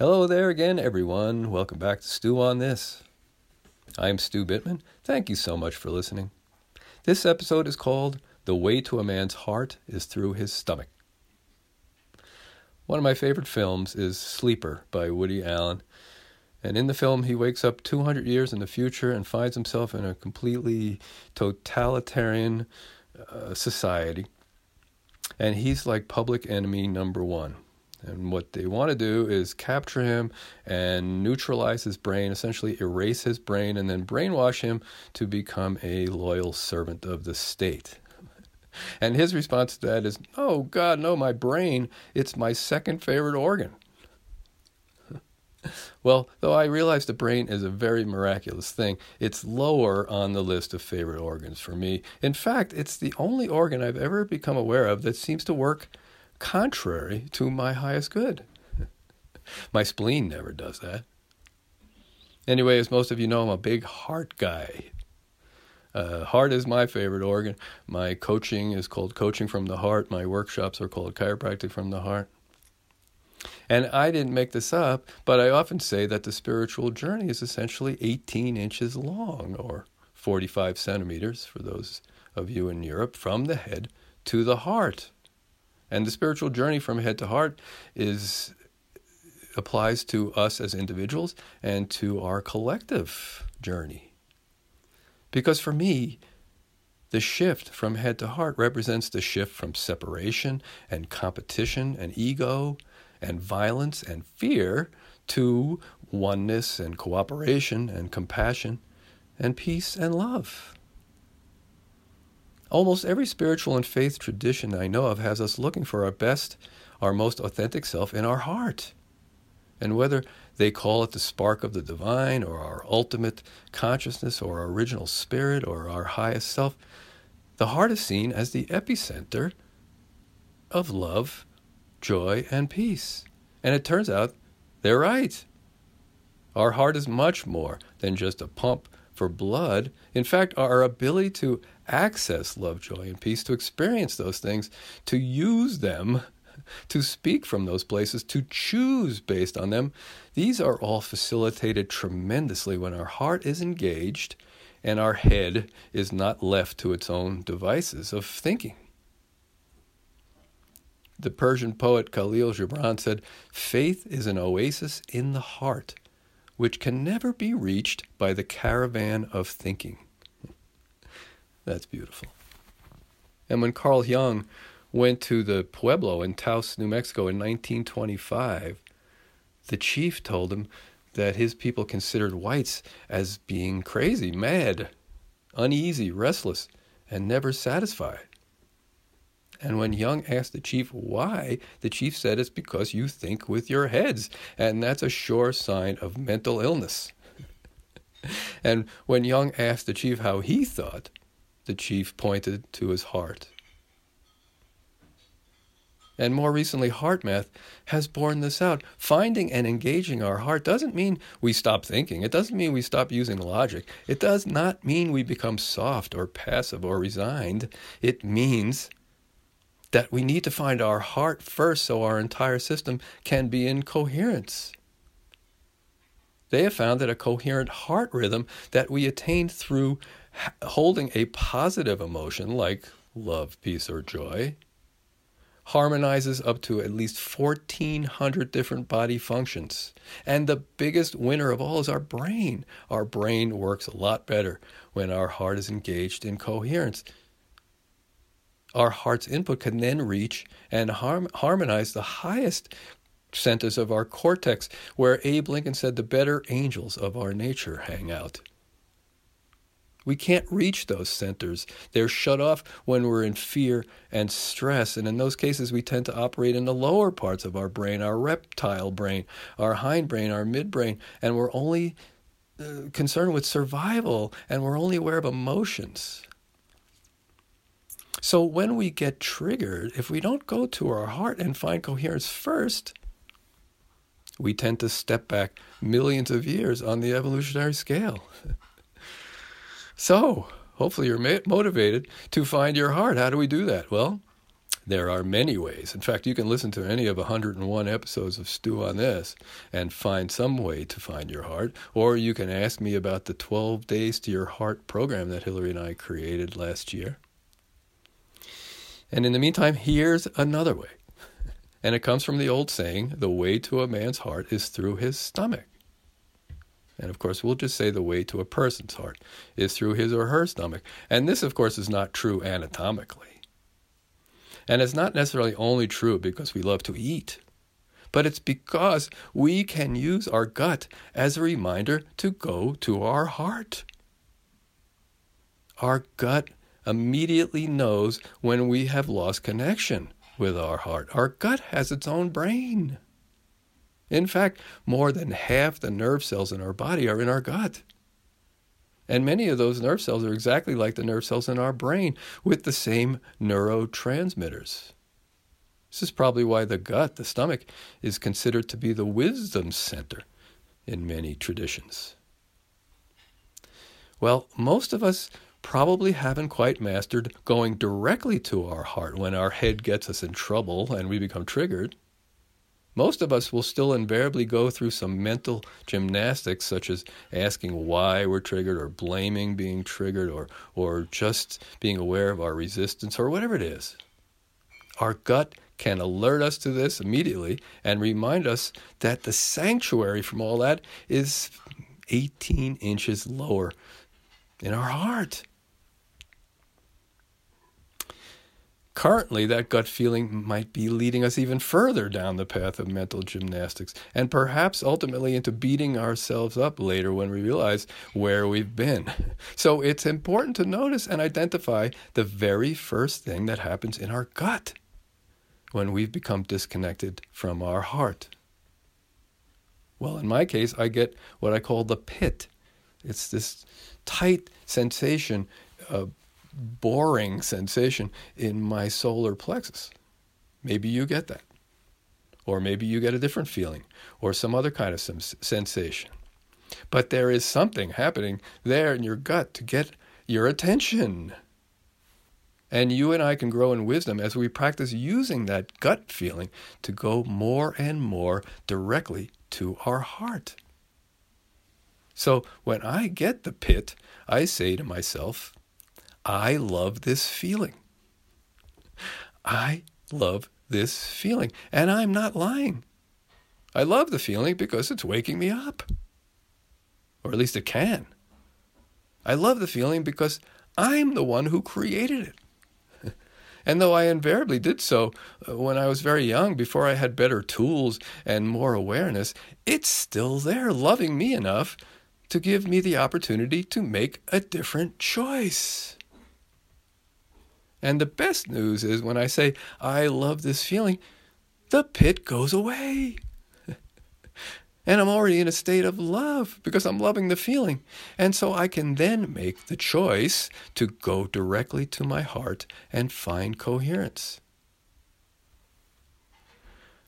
Hello there again, everyone. Welcome back to Stew on This. I'm Stu Bittman. Thank you so much for listening. This episode is called The Way to a Man's Heart is Through His Stomach. One of my favorite films is Sleeper by Woody Allen. And in the film, he wakes up 200 years in the future and finds himself in a completely totalitarian uh, society. And he's like public enemy number one. And what they want to do is capture him and neutralize his brain, essentially erase his brain, and then brainwash him to become a loyal servant of the state. And his response to that is, Oh, God, no, my brain, it's my second favorite organ. well, though I realize the brain is a very miraculous thing, it's lower on the list of favorite organs for me. In fact, it's the only organ I've ever become aware of that seems to work contrary to my highest good. my spleen never does that. Anyway, as most of you know, I'm a big heart guy. Uh, heart is my favorite organ. My coaching is called Coaching from the Heart. My workshops are called Chiropractic from the Heart. And I didn't make this up, but I often say that the spiritual journey is essentially 18 inches long, or 45 centimeters for those of you in Europe, from the head to the heart. And the spiritual journey from head to heart is applies to us as individuals and to our collective journey. Because for me, the shift from head to heart represents the shift from separation and competition and ego and violence and fear to oneness and cooperation and compassion and peace and love. Almost every spiritual and faith tradition I know of has us looking for our best, our most authentic self in our heart. And whether they call it the spark of the divine, or our ultimate consciousness, or our original spirit, or our highest self, the heart is seen as the epicenter of love, joy, and peace. And it turns out they're right. Our heart is much more than just a pump for blood. In fact, our ability to access love, joy, and peace, to experience those things, to use them, to speak from those places, to choose based on them, these are all facilitated tremendously when our heart is engaged and our head is not left to its own devices of thinking. The Persian poet Khalil Gibran said, Faith is an oasis in the heart, which can never be reached by the caravan of thinking. That's beautiful. And when Carl Jung went to the Pueblo in Taos, New Mexico in 1925, the chief told him that his people considered whites as being crazy, mad, uneasy, restless, and never satisfied. And when Jung asked the chief why, the chief said it's because you think with your heads, and that's a sure sign of mental illness. and when Jung asked the chief how he thought, the chief pointed to his heart. And more recently, HeartMath has borne this out. Finding and engaging our heart doesn't mean we stop thinking. It doesn't mean we stop using logic. It does not mean we become soft or passive or resigned. It means that we need to find our heart first so our entire system can be in coherence. They have found that a coherent heart rhythm that we attain through holding a positive emotion like love, peace, or joy harmonizes up to at least 1,400 different body functions. And the biggest winner of all is our brain. Our brain works a lot better when our heart is engaged in coherence. Our heart's input can then reach and harmonize the highest centers of our cortex, where Abe Lincoln said the better angels of our nature hang out. We can't reach those centers. They're shut off when we're in fear and stress. And in those cases, we tend to operate in the lower parts of our brain, our reptile brain, our hindbrain, our midbrain. And we're only uh, concerned with survival and we're only aware of emotions. So when we get triggered, if we don't go to our heart and find coherence first, we tend to step back millions of years on the evolutionary scale. So, hopefully, you're motivated to find your heart. How do we do that? Well, There are many ways. In fact, you can listen to any of 101 episodes of Stew on This and find some way to find your heart. Or you can ask me about the 12 Days to Your Heart program that Hillary and I created last year. And in the meantime, here's another way. And it comes from the old saying the way to a man's heart is through his stomach. And of course, we'll just say the way to a person's heart is through his or her stomach. And this, of course, is not true anatomically. And it's not necessarily only true because we love to eat, but it's because we can use our gut as a reminder to go to our heart. Our gut immediately knows when we have lost connection with our heart. Our gut has its own brain. In fact, more than half the nerve cells in our body are in our gut. And many of those nerve cells are exactly like the nerve cells in our brain with the same neurotransmitters. This is probably why the gut, the stomach, is considered to be the wisdom center in many traditions. Well, most of us probably haven't quite mastered going directly to our heart when our head gets us in trouble and we become triggered. Most of us will still invariably go through some mental gymnastics, such as asking why we're triggered, or blaming being triggered, or, or just being aware of our resistance, or whatever it is. Our gut can alert us to this immediately and remind us that the sanctuary from all that is 18 inches lower in our heart. Currently, that gut feeling might be leading us even further down the path of mental gymnastics, and perhaps ultimately into beating ourselves up later when we realize where we've been. So it's important to notice and identify the very first thing that happens in our gut when we've become disconnected from our heart. Well, in my case, I get what I call the pit. It's this tight sensation of boring sensation in my solar plexus. Maybe you get that. Or maybe you get a different feeling or some other kind of some sensation. But there is something happening there in your gut to get your attention. And you and I can grow in wisdom as we practice using that gut feeling to go more and more directly to our heart. So when I get the pit, I say to myself, I love this feeling. I love this feeling. And I'm not lying. I love the feeling because it's waking me up. Or at least it can. I love the feeling because I'm the one who created it. and though I invariably did so uh, when I was very young, before I had better tools and more awareness, it's still there, loving me enough to give me the opportunity to make a different choice. And the best news is when I say, I love this feeling, the pit goes away. and I'm already in a state of love because I'm loving the feeling. And so I can then make the choice to go directly to my heart and find coherence.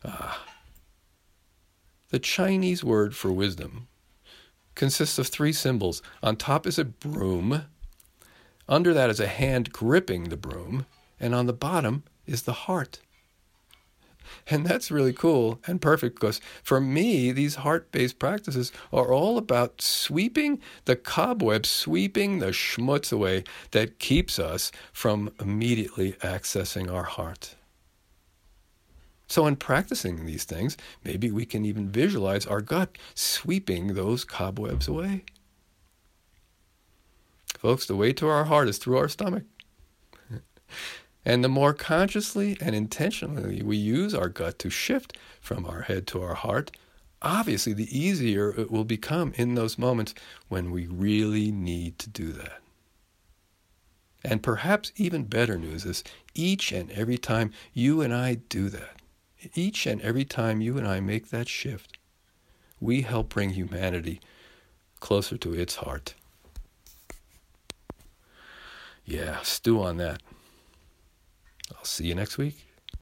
Ah. The Chinese word for wisdom consists of three symbols. On top is a broom, under that is a hand gripping the broom, and on the bottom is the heart. And that's really cool and perfect because for me, these heart based practices are all about sweeping the cobwebs, sweeping the schmutz away that keeps us from immediately accessing our heart. So, in practicing these things, maybe we can even visualize our gut sweeping those cobwebs away. Folks, the way to our heart is through our stomach. and the more consciously and intentionally we use our gut to shift from our head to our heart, obviously the easier it will become in those moments when we really need to do that. And perhaps even better news is each and every time you and I do that, each and every time you and I make that shift, we help bring humanity closer to its heart. Yeah, stew on that. I'll see you next week.